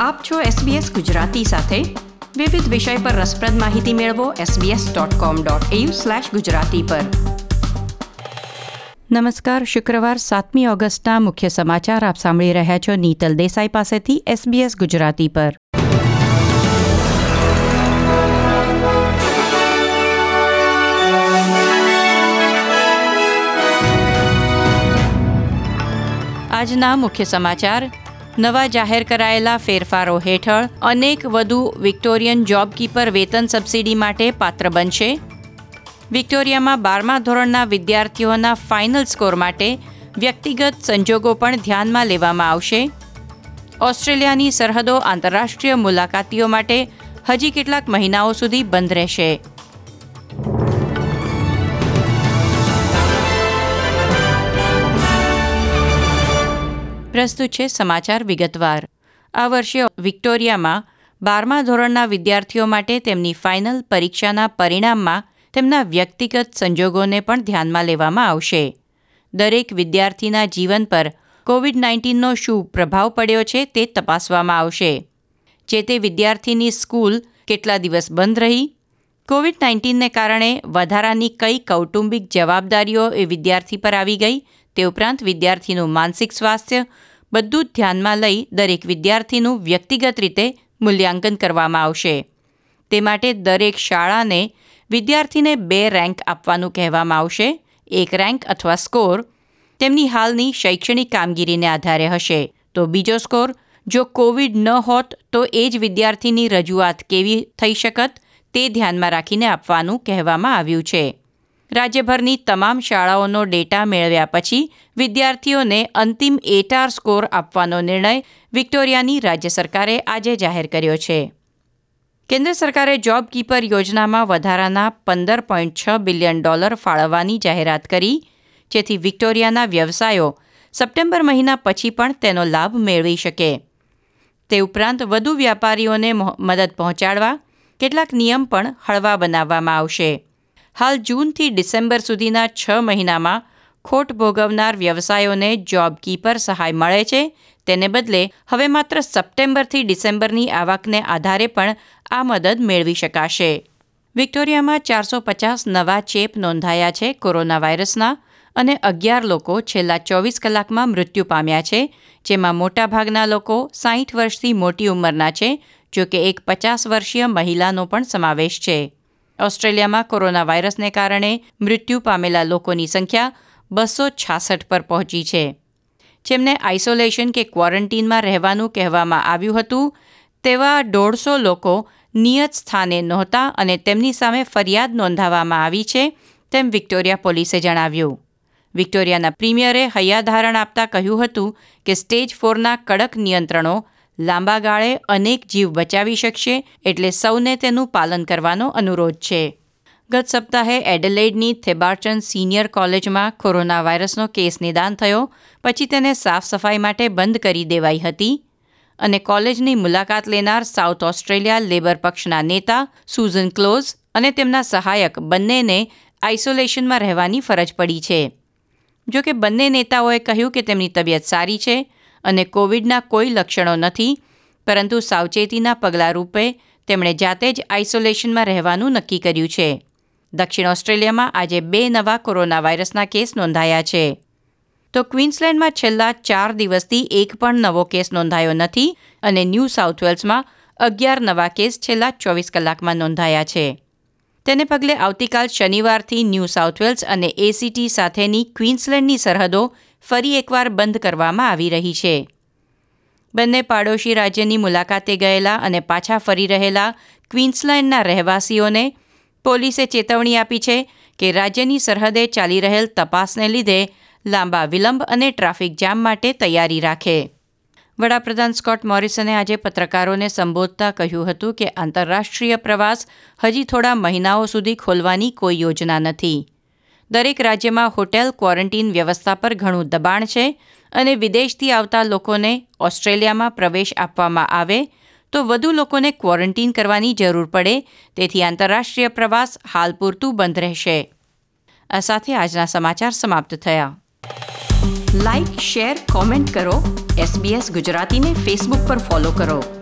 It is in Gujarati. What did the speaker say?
આપ છો SBS ગુજરાતી સાથે. વિવિધ વિષય પર રસપ્રદ માહિતી મેળવો sbs.com.au ગુજરાતી પર. નમસ્કાર, શુક્રવાર સાતમી ઓગસ્ટના મુખ્ય સમાચાર આપ સાંભળી રહ્યા છો નીતલ દેસાઈ પાસેથી SBS ગુજરાતી પર. આજના મુખ્ય સમાચાર નવા જાહેર કરાયેલા ફેરફારો હેઠળ અનેક વધુ વિક્ટોરિયન જોબકીપર વેતન સબસિડી માટે પાત્ર બનશે. વિક્ટોરિયામાં બારમા ધોરણના વિદ્યાર્થીઓના ફાઇનલ સ્કોર માટે વ્યક્તિગત સંજોગો પણ ધ્યાનમાં લેવામાં આવશે. ઓસ્ટ્રેલિયાની સરહદો આંતરરાષ્ટ્રીય મુલાકાતીઓ માટે હજી કેટલાક મહિનાઓ સુધી બંધ રહેશે. પ્રસ્તુત છે સમાચાર વિગતવાર. આ વર્ષે વિક્ટોરિયામાં બારમા ધોરણના વિદ્યાર્થીઓ માટે તેમની ફાઇનલ પરીક્ષાના પરિણામમાં તેમના વ્યક્તિગત સંજોગોને પણ ધ્યાનમાં લેવામાં આવશે. દરેક વિદ્યાર્થીના જીવન પર કોવિડ નાઇન્ટીનનો શું પ્રભાવ પડ્યો છે તે તપાસવામાં આવશે. જે તે વિદ્યાર્થીની સ્કૂલ કેટલા દિવસ બંધ રહી? કોવિડ નાઇન્ટીનને કારણે વધારાની કઈ કૌટુંબિક જવાબદારીઓ એ વિદ્યાર્થી પર આવી ગઈ? તે ઉપરાંત વિદ્યાર્થીનું માનસિક સ્વાસ્થ્ય બધું જ ધ્યાનમાં લઈ દરેક વિદ્યાર્થીનું વ્યક્તિગત રીતે મૂલ્યાંકન કરવામાં આવશે. તે માટે દરેક શાળાને વિદ્યાર્થીને બે રેન્ક આપવાનું કહેવામાં આવશે, એક રેન્ક અથવા સ્કોર. તેમની હાલની શૈક્ષણિક કામગીરીને આધારે હશે. તો બીજો સ્કોર, જો કોવિડ ન હોત તો એ જ વિદ્યાર્થીની રજૂઆત કેવી થઈ શકત તે ધ્યાનમાં રાખીને આપવાનું કહેવામાં આવ્યું છે. રાજ્યભરની તમામ શાળાઓનો ડેટા મેળવ્યા પછી વિદ્યાર્થીઓને અંતિમ એટાર સ્કોર આપવાનો નિર્ણય વિક્ટોરિયાની રાજ્ય સરકારે આજે જાહેર કર્યો છે. કેન્દ્ર સરકારે જોબ કીપર યોજનામાં વધારાના પંદર પોઈન્ટ છ બિલિયન ડોલર ફાળવવાની જાહેરાત કરી, જેથી વિક્ટોરિયાના વ્યવસાયો સપ્ટેમ્બર મહિના પછી પણ તેનો લાભ મેળવી શકે. તે ઉપરાંત વધુ વ્યાપારીઓને મદદ પહોંચાડવા કેટલાક નિયમ પણ હળવા બનાવવામાં આવશે. હાલ જૂનથી ડિસેમ્બર સુધીના છ મહિનામાં ખોટ ભોગવનાર વ્યવસાયોને જોબ કીપર સહાય મળે છે. તેને બદલે હવે માત્ર સપ્ટેમ્બરથી ડિસેમ્બરની આવકને આધારે પણ આ મદદ મેળવી શકાશે. વિક્ટોરિયામાં ચારસો પચાસ નવા ચેપ નોંધાયા છે કોરોના વાયરસના અને અગિયાર લોકો છેલ્લા ચોવીસ કલાકમાં મૃત્યુ પામ્યા છે, જેમાં મોટાભાગના લોકો સાહીઠ વર્ષથી મોટી ઉંમરના છે જો કે એક પચાસ વર્ષીય મહિલાનો પણ સમાવેશ છે. ઓસ્ટ્રેલિયામાં કોરોના વાયરસને કારણે મૃત્યુ પામેલા લોકોની સંખ્યા બસો છાસઠ પર પહોંચી છે. જેમને આઇસોલેશન કે ક્વોરન્ટીનમાં રહેવાનું કહેવામાં આવ્યું હતું, તેવા દોઢસો લોકો નિયત સ્થાને નહોતા અને તેમની સામે ફરિયાદ નોંધાવવામાં આવી છે, તેમ વિક્ટોરિયા પોલીસે જણાવ્યું. વિક્ટોરિયાના પ્રીમિયરે હૈયાધારણ આપતા કહ્યું હતું કે સ્ટેજ ફોરના કડક નિયંત્રણો લાંબા ગાળે અનેક જીવ બચાવી શકશે એટલે સૌને તેનું પાલન કરવાનો અનુરોધ છે. ગત સપ્તાહે એડલેડની થેબાર્ટન સિનિયર કોલેજમાં કોરોના વાયરસનો કેસ નિદાન થયો, પછી તેને સાફ સફાઈ માટે બંધ કરી દેવાઈ હતી અને કોલેજની મુલાકાત લેનાર સાઉથ ઓસ્ટ્રેલિયા લેબર પક્ષના નેતા સુઝન ક્લોઝ અને તેમના સહાયક બંનેને આઇસોલેશનમાં રહેવાની ફરજ પડી છે. જોકે બંને નેતાઓએ કહ્યું કે તેમની તબિયત સારી છે અને કોવિડના કોઈ લક્ષણો નથી, પરંતુ સાવચેતીના પગલાં રૂપે તેમણે જાતે જ આઇસોલેશનમાં રહેવાનું નક્કી કર્યું છે. દક્ષિણ ઓસ્ટ્રેલિયામાં આજે બે નવા કોરોના વાયરસના કેસ નોંધાયા છે. તો ક્વીન્સલેન્ડમાં છેલ્લા ચાર દિવસથી એક પણ નવો કેસ નોંધાયો નથી અને ન્યૂ સાઉથ વેલ્સમાં અગિયાર નવા કેસ છેલ્લા ચોવીસ કલાકમાં નોંધાયા છે. તેને પગલે આવતીકાલ શનિવારથી ન્યૂ સાઉથ વેલ્સ અને એસીટી સાથેની ક્વીન્સલેન્ડની સરહદો ફરી એકવાર બંધ કરવામાં આવી રહી છે. બંને પાડોશી રાજ્યની મુલાકાતે ગયેલા અને પાછા ફરી રહેલા ક્વીન્સલેન્ડના રહેવાસીઓને પોલીસે ચેતવણી આપી છે કે રાજ્યની સરહદે ચાલી રહેલ તપાસને લીધે લાંબા વિલંબ અને ટ્રાફિક જામ માટે તૈયારી રાખે. વડાપ્રધાન સ્કોટ મોરિસને આજે પત્રકારોને સંબોધતા કહ્યું હતું કે આંતરરાષ્ટ્રીય પ્રવાસ હજી થોડા મહિનાઓ સુધી ખોલવાની કોઈ યોજના નથી. દરેક રાજ્યમાં હોટેલ ક્વોરન્ટીન વ્યવસ્થા પર ઘણું દબાણ છે અને વિદેશથી આવતા લોકોને ઓસ્ટ્રેલિયામાં પ્રવેશ આપવામાં આવે તો વધુ લોકોને ક્વોરન્ટીન કરવાની જરૂર પડે, તેથી આંતરરાષ્ટ્રીય પ્રવાસ હાલ પૂરતું બંધ રહેશે. આ સાથે આજના સમાચાર સમાપ્ત થયા. લાઇક શેર કોમેન્ટ કરો. એસબીએસ ગુજરાતીને ફેસબુક પર ફોલો કરો.